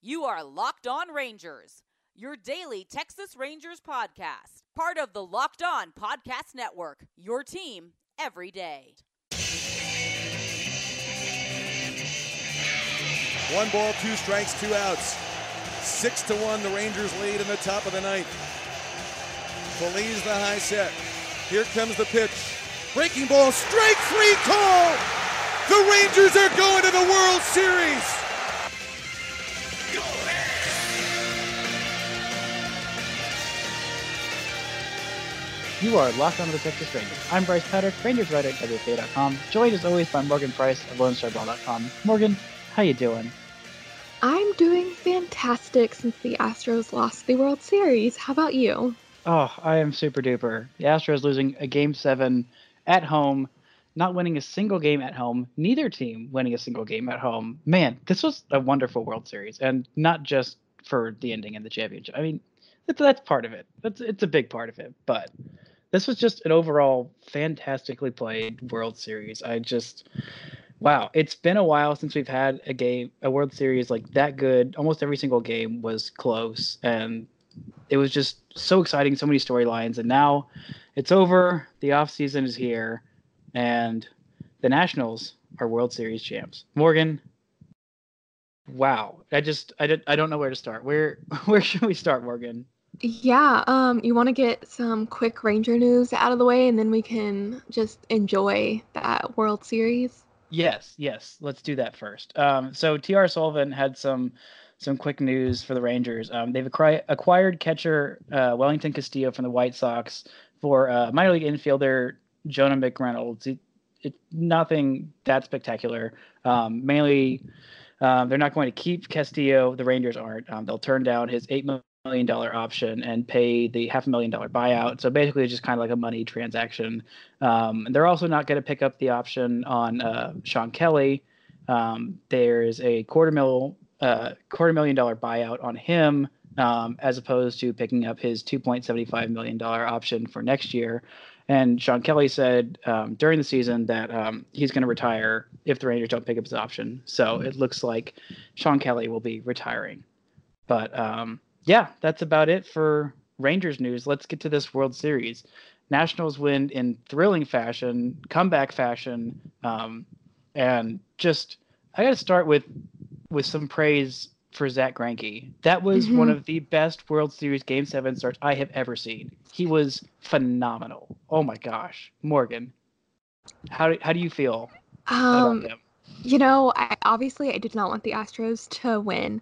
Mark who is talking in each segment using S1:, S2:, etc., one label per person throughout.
S1: You are Locked On Rangers, your daily Texas Rangers podcast, part of the Locked On Podcast Network, your team every day.
S2: One ball, two strikes, two outs. Six to one, the Rangers lead in the top of the ninth. Feliz the high set. Here comes the pitch. Breaking ball, strike three call. The Rangers are going to the World Series.
S3: You are locked onto the Texas Rangers. I'm Bryce Patrick, Rangers writer at WFA.com, joined as always by Morgan Price of LoneStarBall.com. Morgan, how you doing?
S4: I'm doing fantastic since the Astros lost the World Series. How about you?
S3: Oh, I am super duper. The Astros losing a game seven at home, not winning a single game at home, neither team winning a single game at home. Man, this was a wonderful World Series, and not just for the ending and the championship. I mean, that's, that's part of it. That's it's a big part of it, but this was just an overall fantastically played World Series. I just wow, it's been a while since we've had a game, a World Series like that good. Almost every single game was close, and it was just so exciting. So many storylines, and now it's over. The off season is here, and the Nationals are World Series champs. Morgan, wow, I just I did I don't know where to start. Where where should we start, Morgan?
S4: Yeah, um, you want to get some quick Ranger news out of the way, and then we can just enjoy that World Series.
S3: Yes, yes. Let's do that first. Um, so T.R. Sullivan had some some quick news for the Rangers. Um, they've acquired, catcher uh, Wellington Castillo from the White Sox for uh, minor league infielder Jonah McReynolds. It, it, nothing that spectacular. Um, mainly, um, they're not going to keep Castillo. The Rangers aren't. Um, they'll turn down his eight million dollar option and pay the half a million dollar buyout. So basically, it's just kind of like a money transaction. Um, they're also not going to pick up the option on uh, Sean Kelly. Um, there's a quarter mil, uh, quarter million dollar buyout on him, um, as opposed to picking up his 2.75 million dollar option for next year. And Sean Kelly said um, during the season that um, he's going to retire if the Rangers don't pick up his option. So it looks like Sean Kelly will be retiring. But um, yeah, that's about it for Rangers news. Let's get to this World Series. Nationals win in thrilling fashion, comeback fashion, um, and just I got to start with with some praise for Zack Greinke. That was mm-hmm. one of the best World Series Game Seven starts I have ever seen. He was phenomenal. Oh my gosh, Morgan, how do, how do you feel
S4: um, You know, I, obviously I did not want the Astros to win,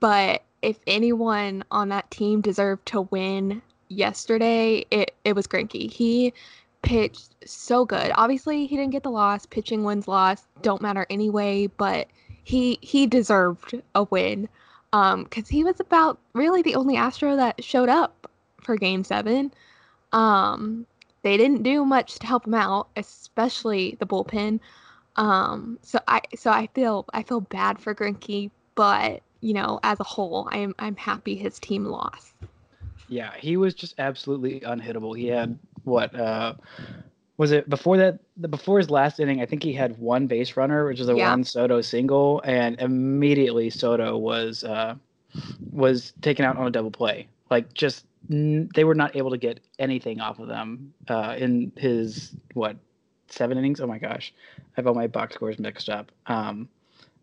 S4: but if anyone on that team deserved to win yesterday, it, it was Greinke. He pitched so good. Obviously, he didn't get the loss. Pitching wins loss don't matter anyway, but he he deserved a win um cuz he was about really the only Astro that showed up for game 7. Um they didn't do much to help him out, especially the bullpen. Um so I so I feel I feel bad for Greinke, but you know, as a whole, I'm I'm happy his team lost.
S3: Yeah, he was just absolutely unhittable. He had what uh was it before that before his last inning, I think he had one base runner, which is a yeah. Juan Soto single, and immediately Soto was uh was taken out on a double play. Like just they were not able to get anything off of them uh, in his what seven innings. Oh my gosh, I have all my box scores mixed up. Um,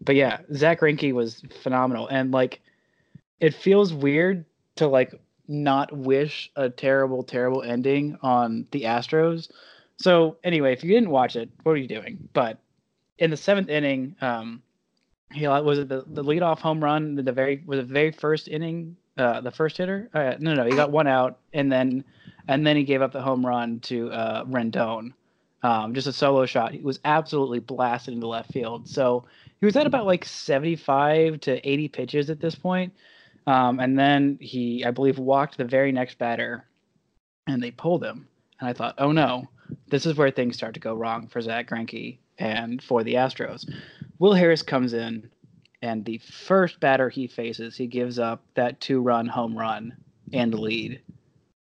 S3: but yeah, Zack Greinke was phenomenal, and like, it feels weird to like not wish a terrible, terrible ending on the Astros. So anyway, if you didn't watch it, what are you doing? But in the seventh inning, um, he was it the, the leadoff home run, the, the very was the very first inning, uh, the first hitter. Uh, no, no, he got one out, and then and then he gave up the home run to uh, Rendon. Um, just a solo shot. He was absolutely blasted into left field. So he was at about like 75 to 80 pitches at this point. Um, and then he, I believe, walked the very next batter and they pulled him. And I thought, oh no, this is where things start to go wrong for Zack Greinke and for the Astros. Will Harris comes in, and the first batter he faces, he gives up that two run home run and lead.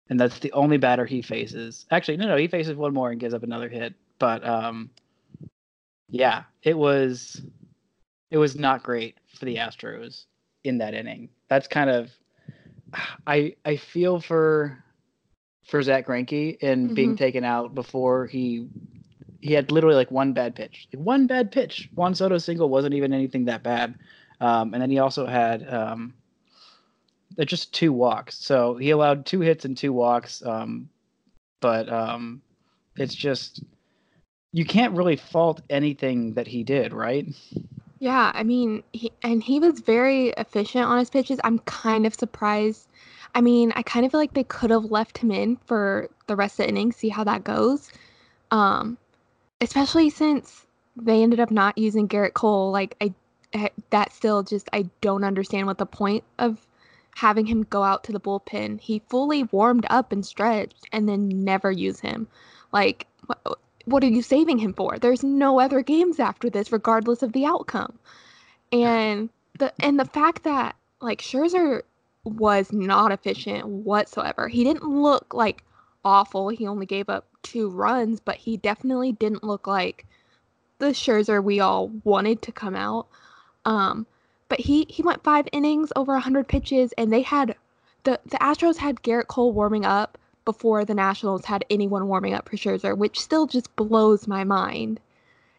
S3: And that's the only batter he faces. Actually, no, no, he faces one more and gives up another hit. But um, yeah, it was it was not great for the Astros. in that inning. That's kind of I I feel for for Zack Greinke in mm-hmm. being taken out before he he had literally like one bad pitch, like one bad pitch. Juan Soto single wasn't even anything that bad, um, and then he also had um, just two walks. So he allowed two hits and two walks, um, but um, it's just you can't really fault anything that he did, right?
S4: Yeah, I mean, he, and he was very efficient on his pitches. I'm kind of surprised. I mean, I kind of feel like they could have left him in for the rest of the inning, see how that goes. Um, especially since they ended up not using Gerrit Cole. Like, I, I that still just I don't understand what the point of having him go out to the bullpen. He fully warmed up and stretched, and then never use him. Like, what, are you saving him for? There's no other games after this, regardless of the outcome. And the and the fact that like Scherzer was not efficient whatsoever. He didn't look like awful. He only gave up two runs, but he definitely didn't look like the Scherzer we all wanted to come out. Um, but he he went five innings, over 100 pitches, and they had the the Astros had Gerrit Cole warming up before the Nationals had anyone warming up for Scherzer, which still just blows my mind.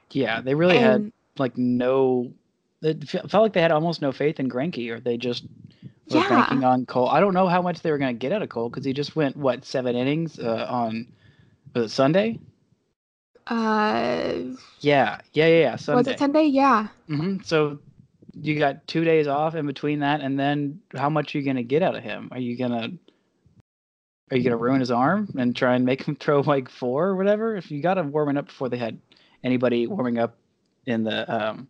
S3: Yeah, they really and, had like no. It felt like they had almost no faith in Greinke, or they just were yeah. banking on Cole. I don't know how much they were going to get out of Cole because he just went what seven innings uh, on was it Sunday?
S4: Uh.
S3: Yeah, yeah, yeah, yeah. Sunday.
S4: Was it Sunday? Yeah.
S3: Mm-hmm. So you got two days off in between that, and then how much are you going to get out of him? Are you going to are you gonna ruin his arm and try and make him throw like four or whatever? If you got him warming up before they had anybody warming up in the um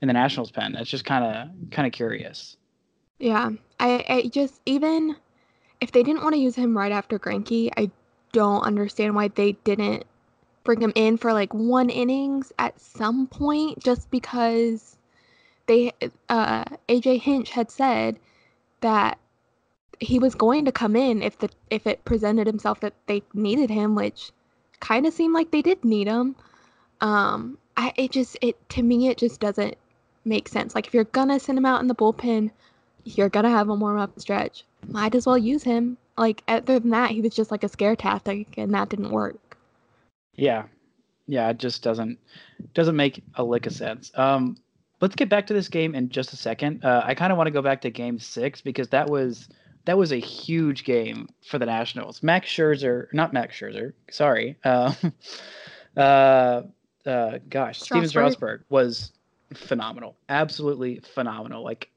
S3: in the Nationals pen, that's just kind of kind of curious.
S4: Yeah, I, I just even if they didn't want to use him right after Greinke, I don't understand why they didn't bring him in for like one innings at some point, just because they uh AJ Hinch had said that he was going to come in if the if it presented himself that they needed him, which kind of seemed like they did need him. Um, I it just it to me it just doesn't make sense. Like if you're gonna send him out in the bullpen, you're gonna have him warm up stretch. Might as well use him. Like other than that, he was just like a scare tactic, and that didn't work.
S3: Yeah, yeah, it just doesn't doesn't make a lick of sense. Um, let's get back to this game in just a second. Uh, I kind of want to go back to Game Six because that was that was a huge game for the Nationals. Max Scherzer, not Max Scherzer, sorry. Uh, uh, uh, gosh, Stephen Strasburg was phenomenal, absolutely phenomenal. Like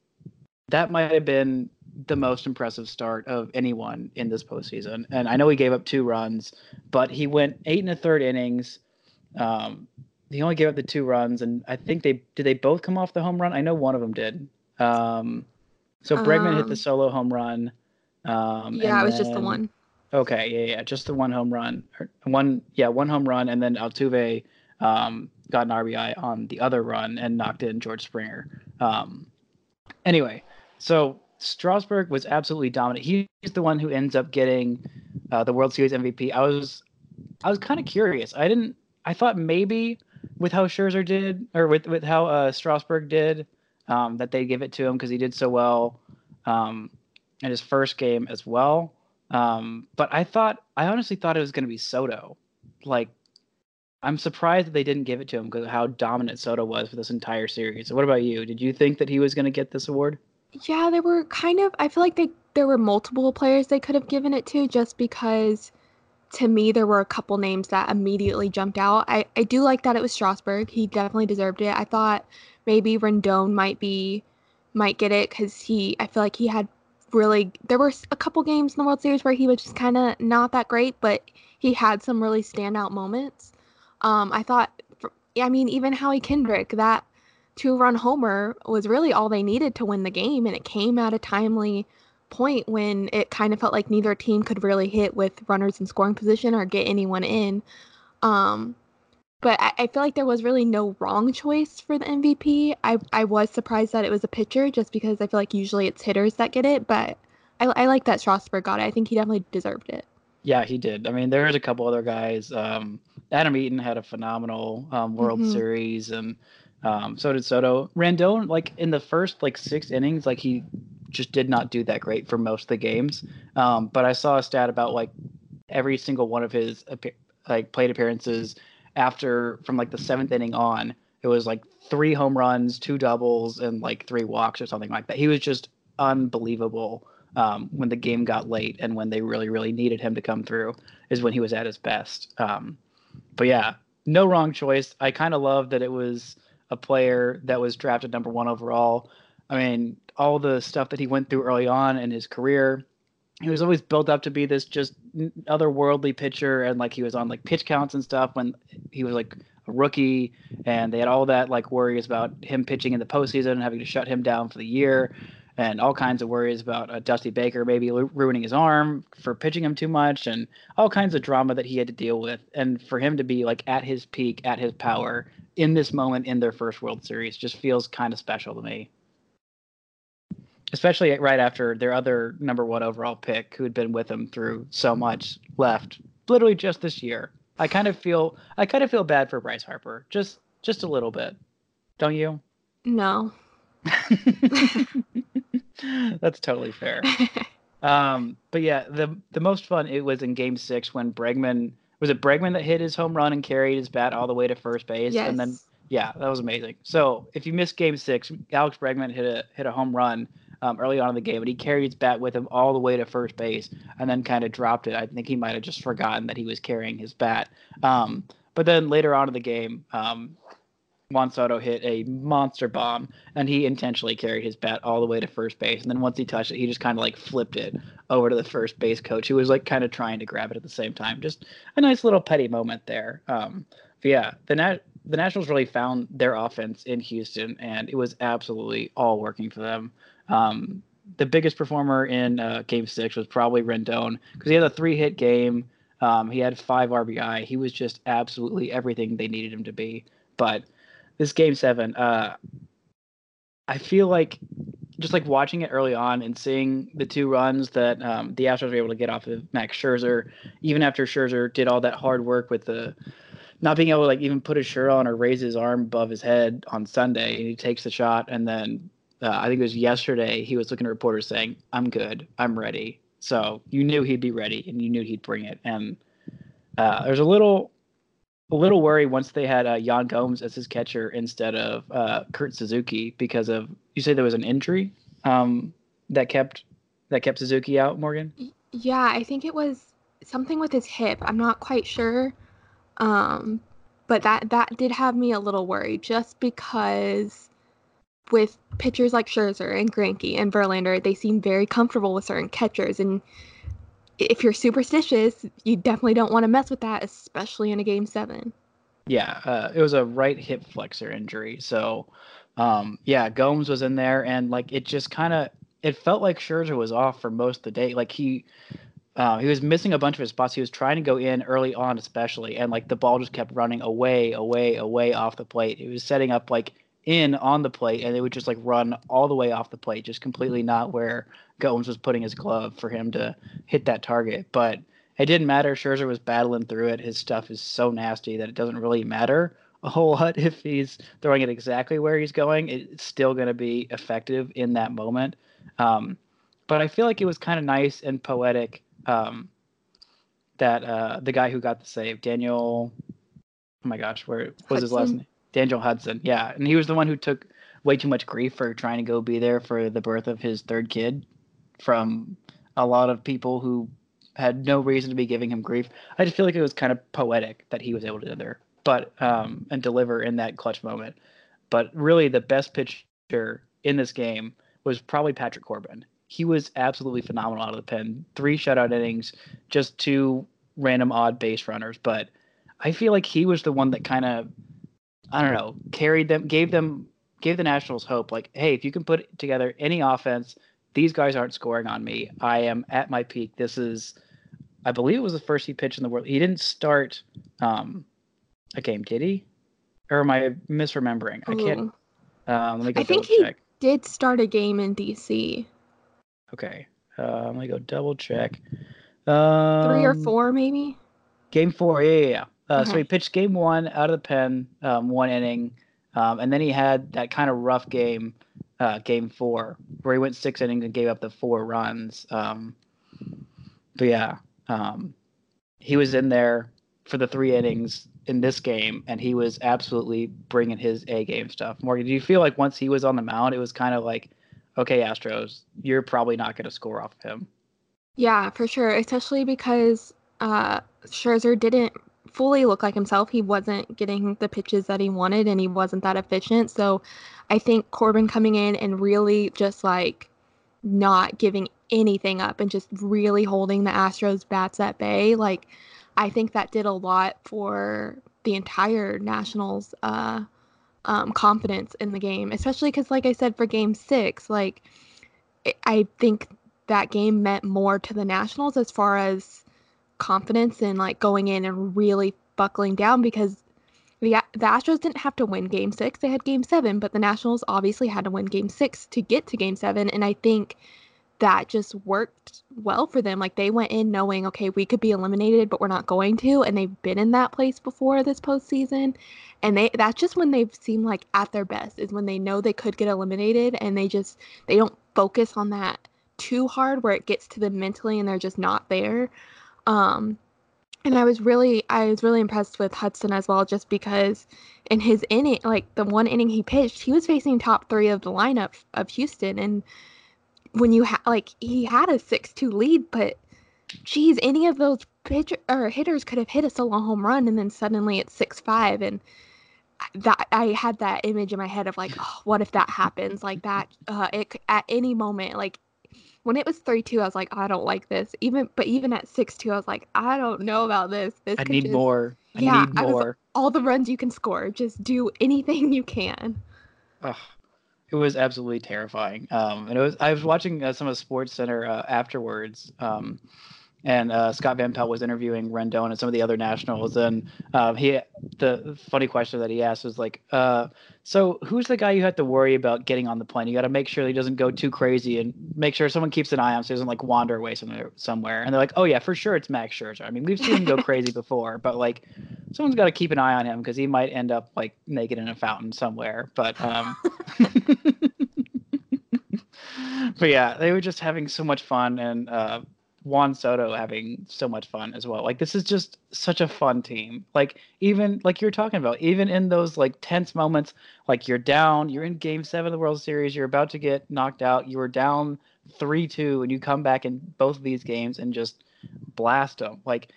S3: that might have been the most impressive start of anyone in this postseason. And I know he gave up two runs, but he went eight and a third innings. Um, he only gave up the two runs, and I think they did. They both come off the home run. I know one of them did. Um, so Bregman um, hit the um, solo home run. Um,
S4: yeah, it was then, just the one.
S3: Okay, yeah, yeah, just the one home run. One, yeah, one home run, and then Altuve um, got an RBI on the other run and knocked in George Springer. Um, anyway, so Strasburg was absolutely dominant. He's the one who ends up getting uh, the World Series MVP. I was, I was kind of curious. I didn't. I thought maybe with how Scherzer did, or with with how uh, Strasburg did, um, that they'd give it to him because he did so well um, in his first game as well. Um, but I thought, I honestly thought it was going to be Soto. Like, I'm surprised that they didn't give it to him because how dominant Soto was for this entire series. So what about you? Did you think that he was going to get this award?
S4: Yeah, there were kind of. I feel like they there were multiple players they could have given it to just because to me there were a couple names that immediately jumped out. I, I do like that it was Strasburg. He definitely deserved it. I thought maybe Rendon might be might get it because he I feel like he had really there were a couple games in the World Series where he was just kind of not that great, but he had some really standout moments. Um, I thought, I mean, even Howie Kendrick, that two-run homer was really all they needed to win the game, and it came at a timely point when it kind of felt like neither team could really hit with runners in scoring position or get anyone in. Um, but I, I, feel like there was really no wrong choice for the MVP. I, I was surprised that it was a pitcher just because I feel like usually it's hitters that get it, but I, I like that Strasburg got it. I think he definitely deserved it.
S3: Yeah, he did. I mean, there's a couple other guys. Um, Adam Eaton had a phenomenal um, World mm-hmm. Series, and Um, so did Soto. Rendon, like in the first like six innings, like he just did not do that great for most of the games. Um, but I saw a stat about like every single one of his like plate appearances after from like the seventh inning on. It was like three home runs, two doubles, and like three walks or something like that. He was just unbelievable um, when the game got late and when they really, really needed him to come through is when he was at his best. Um, but yeah, no wrong choice. I kind of love that it was a player that was drafted number one overall. I mean, all the stuff that he went through early on in his career, he was always built up to be this just otherworldly pitcher, and like he was on like pitch counts and stuff when he was like a rookie, and they had all that like worries about him pitching in the postseason and having to shut him down for the year and all kinds of worries about uh, Dusty Baker maybe ruining his arm for pitching him too much, and all kinds of drama that he had to deal with. And for him to be like at his peak, at his power in this moment in their first World Series just feels kind of special to me. Especially right after their other number one overall pick, who had been with them through so much, left literally just this year. I kind of feel I kind of feel bad for Bryce Harper, just just a little bit, don't you?
S4: No.
S3: That's totally fair. um, but yeah, the the most fun it was in Game Six when Bregman was it Bregman that hit his home run and carried his bat all the way to first base,
S4: yes.
S3: and then yeah, that was amazing. So if you missed Game Six, Alex Bregman hit a hit a home run um, early on in the game, and he carried his bat with him all the way to first base, and then kind of dropped it. I think he might have just forgotten that he was carrying his bat. Um, but then later on in the game, um, Juan Soto hit a monster bomb, and he intentionally carried his bat all the way to first base. And then once he touched it, he just kind of like flipped it over to the first base coach, who was like kind of trying to grab it at the same time. Just a nice little petty moment there. Um, yeah, the Nat- the Nationals really found their offense in Houston, and it was absolutely all working for them. Um, the biggest performer in uh, Game Six was probably Rendon because he had a three hit game. Um, he had five RBI. He was just absolutely everything they needed him to be. But this game seven, uh, I feel like just like watching it early on and seeing the two runs that um, the Astros were able to get off of Max Scherzer, even after Scherzer did all that hard work with the not being able to like even put his shirt on or raise his arm above his head on Sunday, and he takes the shot, and then uh, I think it was yesterday he was looking at reporters saying, "I'm good, I'm ready." So you knew he'd be ready, and you knew he'd bring it. And uh, there's a little a little worried once they had uh, Yan Gomes as his catcher instead of uh, Kurt Suzuki because of you say there was an injury um, that kept that kept Suzuki out. Morgan.
S4: Yeah, I think it was something with his hip. I'm not quite sure, um, but that that did have me a little worried just because with pitchers like Scherzer and Greinke and Verlander, they seem very comfortable with certain catchers and if you're superstitious, you definitely don't want to mess with that, especially in a game seven.
S3: Yeah, uh, it was a right hip flexor injury. So, um, yeah, Gomes was in there, and like it just kind of it felt like Scherzer was off for most of the day. Like he uh, he was missing a bunch of his spots. He was trying to go in early on, especially, and like the ball just kept running away, away, away off the plate. He was setting up like in on the plate, and it would just like run all the way off the plate, just completely not where Gomes was putting his glove for him to hit that target. But it didn't matter. Scherzer was battling through it. His stuff is so nasty that it doesn't really matter a whole lot if he's throwing it exactly where he's going. It's still going to be effective in that moment. Um, but I feel like it was kind of nice and poetic um, that uh, the guy who got the save, Daniel. Oh my gosh, where was his last name? Daniel Hudson. Yeah, and he was the one who took way too much grief for trying to go be there for the birth of his third kid from a lot of people who had no reason to be giving him grief. I just feel like it was kind of poetic that he was able to do there, but um, and deliver in that clutch moment. But really, the best pitcher in this game was probably Patrick Corbin. He was absolutely phenomenal out of the pen. Three shutout innings, just two random odd base runners. But I feel like he was the one that kind of, I don't know, carried them, gave them, gave the Nationals hope. Like, hey, if you can put together any offense these guys aren't scoring on me. I am at my peak. This is, I believe it was the first he pitched in the world. He didn't start um, a game, did he? Or am I misremembering? Ooh. I can't. Um, let me go
S4: I think he check. did start a game in DC.
S3: Okay, uh, gonna go double check.
S4: Um, Three or um, four, maybe.
S3: Game four, yeah, yeah. yeah. Uh, okay. So he pitched game one out of the pen, um, one inning. Um, and then he had that kind of rough game, uh, game four, where he went six innings and gave up the four runs. Um, but yeah, um, he was in there for the three innings in this game, and he was absolutely bringing his A game stuff. Morgan, do you feel like once he was on the mound, it was kind of like, okay, Astros, you're probably not going to score off of him?
S4: Yeah, for sure. Especially because uh, Scherzer didn't fully look like himself. He wasn't getting the pitches that he wanted, and he wasn't that efficient. So, I think Corbin coming in and really just like not giving anything up and just really holding the Astros bats at bay, like I think that did a lot for the entire Nationals uh, um, confidence in the game, especially because, like I said, for Game Six, like I think that game meant more to the Nationals as far as confidence and like going in and really buckling down because the the Astros didn't have to win Game Six; they had Game Seven, but the Nationals obviously had to win Game Six to get to Game Seven, and I think that just worked well for them. Like they went in knowing, okay, we could be eliminated, but we're not going to, and they've been in that place before this postseason, and they that's just when they seem like at their best is when they know they could get eliminated, and they just they don't focus on that too hard where it gets to them mentally and they're just not there. Um, and I was really I was really impressed with Hudson as well, just because in his inning, like the one inning he pitched, he was facing top three of the lineup of Houston, and when you ha- like he had a six two lead, but geez, any of those pitcher or hitters could have hit a solo home run, and then suddenly it's six five, and that I had that image in my head of like, oh, what if that happens like that? Uh, it at any moment, like when it was three two, I was like, I don't like this. Even but even at six two, I was like, I don't know about this. This
S3: I need
S4: just,
S3: more. I yeah, need more. Was,
S4: all the runs you can score. Just do anything you can.
S3: Ugh it was absolutely terrifying. Um, and it was I was watching uh, some of Sports Center uh, afterwards, um, and uh, Scott Van Pelt was interviewing Rendon and some of the other nationals, and um, he the funny question that he asked was like, uh, "So who's the guy you have to worry about getting on the plane? You got to make sure he doesn't go too crazy and make sure someone keeps an eye on him so he doesn't like wander away somewhere." Somewhere, and they're like, "Oh yeah, for sure, it's Max Scherzer. I mean, we've seen him go crazy before, but like." Someone's got to keep an eye on him because he might end up like naked in a fountain somewhere. But um, but yeah, they were just having so much fun, and uh, Juan Soto having so much fun as well. Like this is just such a fun team. Like even like you're talking about, even in those like tense moments, like you're down, you're in Game Seven of the World Series, you're about to get knocked out, you were down three two, and you come back in both of these games and just blast them. Like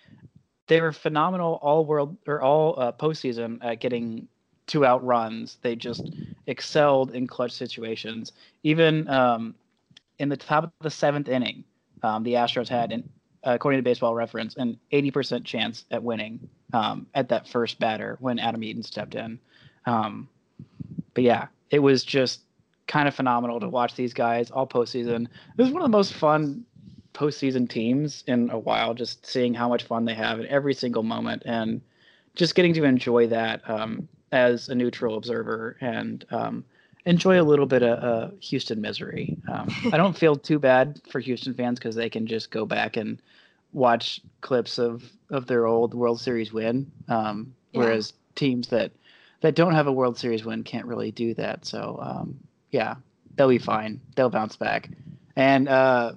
S3: they were phenomenal all world or all uh, postseason at getting two out runs. They just excelled in clutch situations. Even um, in the top of the seventh inning, um, the Astros had, an, according to Baseball Reference, an 80% chance at winning um, at that first batter when Adam Eaton stepped in. Um, but yeah, it was just kind of phenomenal to watch these guys all postseason. It was one of the most fun postseason teams in a while, just seeing how much fun they have at every single moment and just getting to enjoy that um, as a neutral observer and um, enjoy a little bit of uh, Houston misery. Um, I don't feel too bad for Houston fans because they can just go back and watch clips of of their old World Series win, um, yeah. whereas teams that that don't have a World Series win can't really do that. So um, yeah, they'll be fine. They'll bounce back. And uh,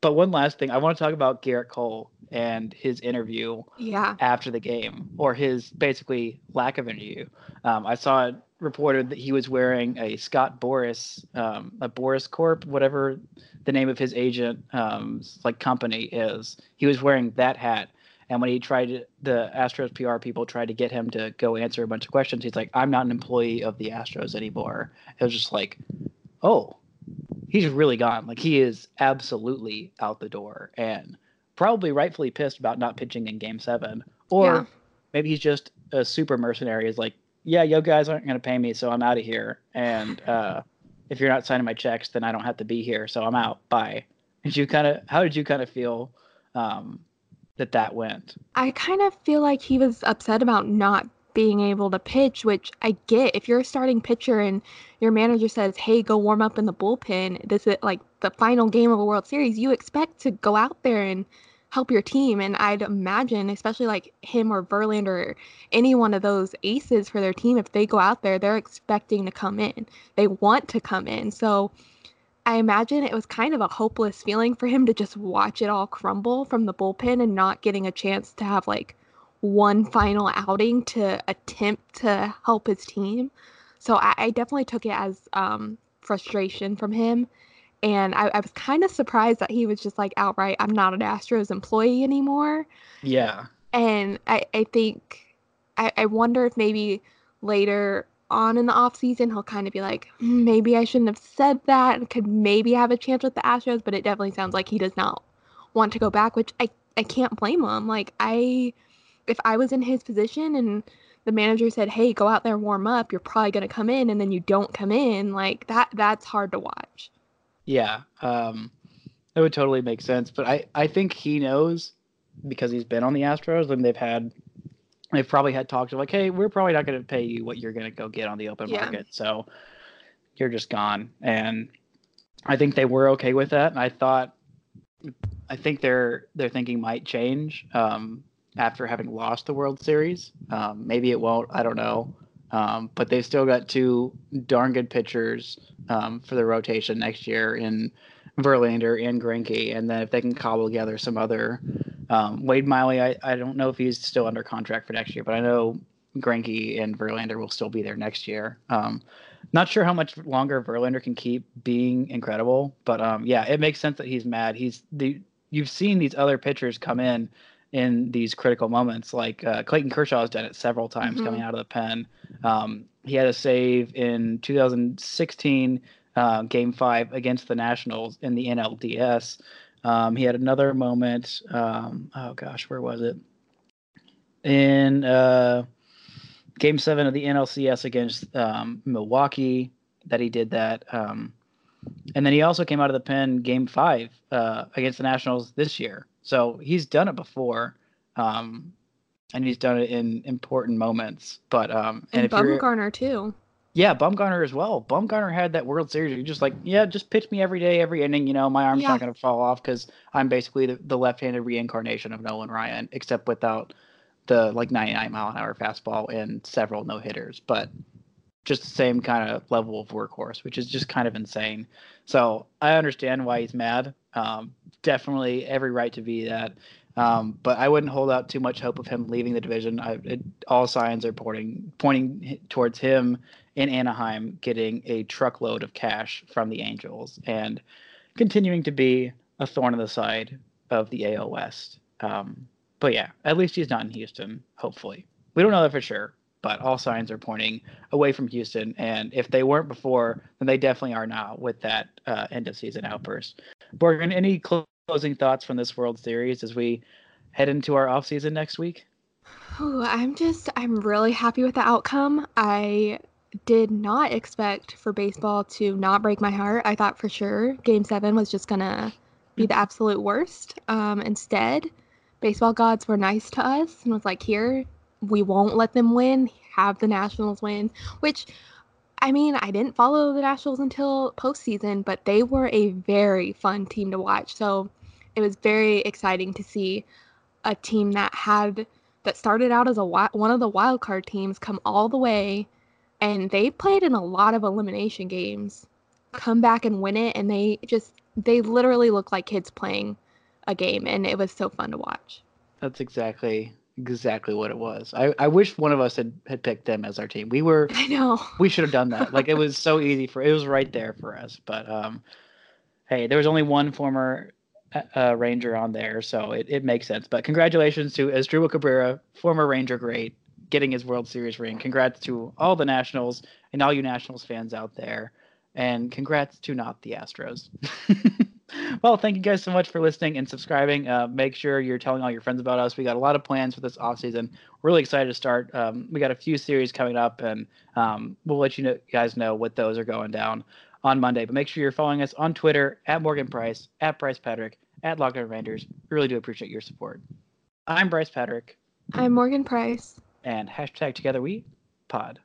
S3: but one last thing, I want to talk about Gerrit Cole and his interview
S4: yeah.
S3: after the game, or his basically lack of interview. Um, I saw it reported that he was wearing a Scott Boras, um, a Boras Corp, whatever the name of his agent um, like company is. He was wearing that hat, and when he tried to, the Astros PR people tried to get him to go answer a bunch of questions, he's like, "I'm not an employee of the Astros anymore." It was just like, oh, he's really gone. Like he is absolutely out the door, and probably rightfully pissed about not pitching in Game Seven, or yeah. maybe he's just a super mercenary. Is like, yeah, yo guys aren't going to pay me, so I'm out of here. And uh, if you're not signing my checks, then I don't have to be here, so I'm out. Bye. Did you kind of? How did you kind of feel um, that that went?
S4: I kind of feel like he was upset about not being able to pitch, which I get. If you're a starting pitcher and your manager says, "Hey, go warm up in the bullpen," this is like the final game of a World Series. You expect to go out there and help your team. And I'd imagine, especially like him or Verlander or any one of those aces for their team, if they go out there, they're expecting to come in. They want to come in. So I imagine it was kind of a hopeless feeling for him to just watch it all crumble from the bullpen and not getting a chance to have like one final outing to attempt to help his team. So I, I definitely took it as um, frustration from him. And I, I was kind of surprised that he was just like outright, I'm not an Astros employee anymore.
S3: Yeah.
S4: And I, I think, I, I wonder if maybe later on in the off season he'll kind of be like, hmm, maybe I shouldn't have said that and could maybe have a chance with the Astros. But it definitely sounds like he does not want to go back, which I, I can't blame him. Like, I, if I was in his position and the manager said, "Hey, go out there warm up. You're probably going to come in," and then you don't come in, like that that's hard to watch.
S3: Yeah, um, that would totally make sense. But I I think he knows because he's been on the Astros and they've had they've probably had talks of like, "Hey, we're probably not going to pay you what you're going to go get on the open yeah. market, so you're just gone." And I think they were okay with that. And I thought, I think their their thinking might change. Um, after having lost the World Series. Um, maybe it won't. I don't know. Um, but they've still got two darn good pitchers um, for the rotation next year in Verlander and Greinke. And then if they can cobble together some other um, Wade Miley, I, I don't know if he's still under contract for next year, but I know Greinke and Verlander will still be there next year. Um, not sure how much longer Verlander can keep being incredible, but um, yeah, it makes sense that he's mad. He's the you've seen these other pitchers come in in these critical moments. Like uh, Clayton Kershaw has done it several times mm-hmm. coming out of the pen. Um, he had a save in 2016, uh, Game Five against the Nationals in the NLDS. Um, he had another moment. Um, oh gosh, where was it? In uh, Game Seven of the NLCS against um, Milwaukee, that he did that. Um, and then he also came out of the pen Game Five uh, against the Nationals this year. So he's done it before, um, and he's done it in important moments. But um,
S4: and, and Bumgarner too.
S3: Yeah, Bumgarner as well. Bumgarner had that World Series. You're just like, yeah, just pitch me every day, every inning. You know, my arm's yeah. not going to fall off because I'm basically the, the left-handed reincarnation of Nolan Ryan, except without the like 99 mile an hour fastball and several no hitters. But just the same kind of level of workhorse, which is just kind of insane. So I understand why he's mad. Um, definitely every right to be that. Um, but I wouldn't hold out too much hope of him leaving the division. I, it, all signs are pointing pointing towards him in Anaheim getting a truckload of cash from the Angels and continuing to be a thorn in the side of the AL West. Um, but yeah, at least he's not in Houston. Hopefully, we don't know that for sure but all signs are pointing away from Houston. And if they weren't before, then they definitely are now with that uh, end of season outburst. Morgan, any closing thoughts from this World Series as we head into our off season next week?
S4: Ooh, I'm just, I'm really happy with the outcome. I did not expect for baseball to not break my heart. I thought for sure game seven was just going to be the absolute worst. Um, instead, baseball gods were nice to us and was like, here, we won't let them win, have the Nationals win, which I mean, I didn't follow the Nationals until postseason, but they were a very fun team to watch. So it was very exciting to see a team that had that started out as a one of the wild card teams come all the way, and they played in a lot of elimination games, come back and win it, and they just they literally look like kids playing a game, and it was so fun to watch.
S3: That's exactly exactly what it was. I, I wish one of us had, had picked them as our team. We were
S4: I know.
S3: We should have done that. Like it was so easy for it was right there for us. But um hey, there was only one former uh, uh Ranger on there, so it, it makes sense. But congratulations to Asdrubal Cabrera, former Ranger great, getting his World Series ring. Congrats to all the Nationals and all you Nationals fans out there. And congrats to not the Astros. well, thank you guys so much for listening and subscribing. Uh, make sure you're telling all your friends about us. We got a lot of plans for this off season. Really excited to start. Um, we got a few series coming up, and um, we'll let you know, guys know what those are going down on Monday. But make sure you're following us on Twitter at Morgan Price, at Bryce Patrick, at Locked On Rangers. We really do appreciate your support. I'm Bryce Patrick.
S4: I'm Morgan Price.
S3: And hashtag Together We Pod.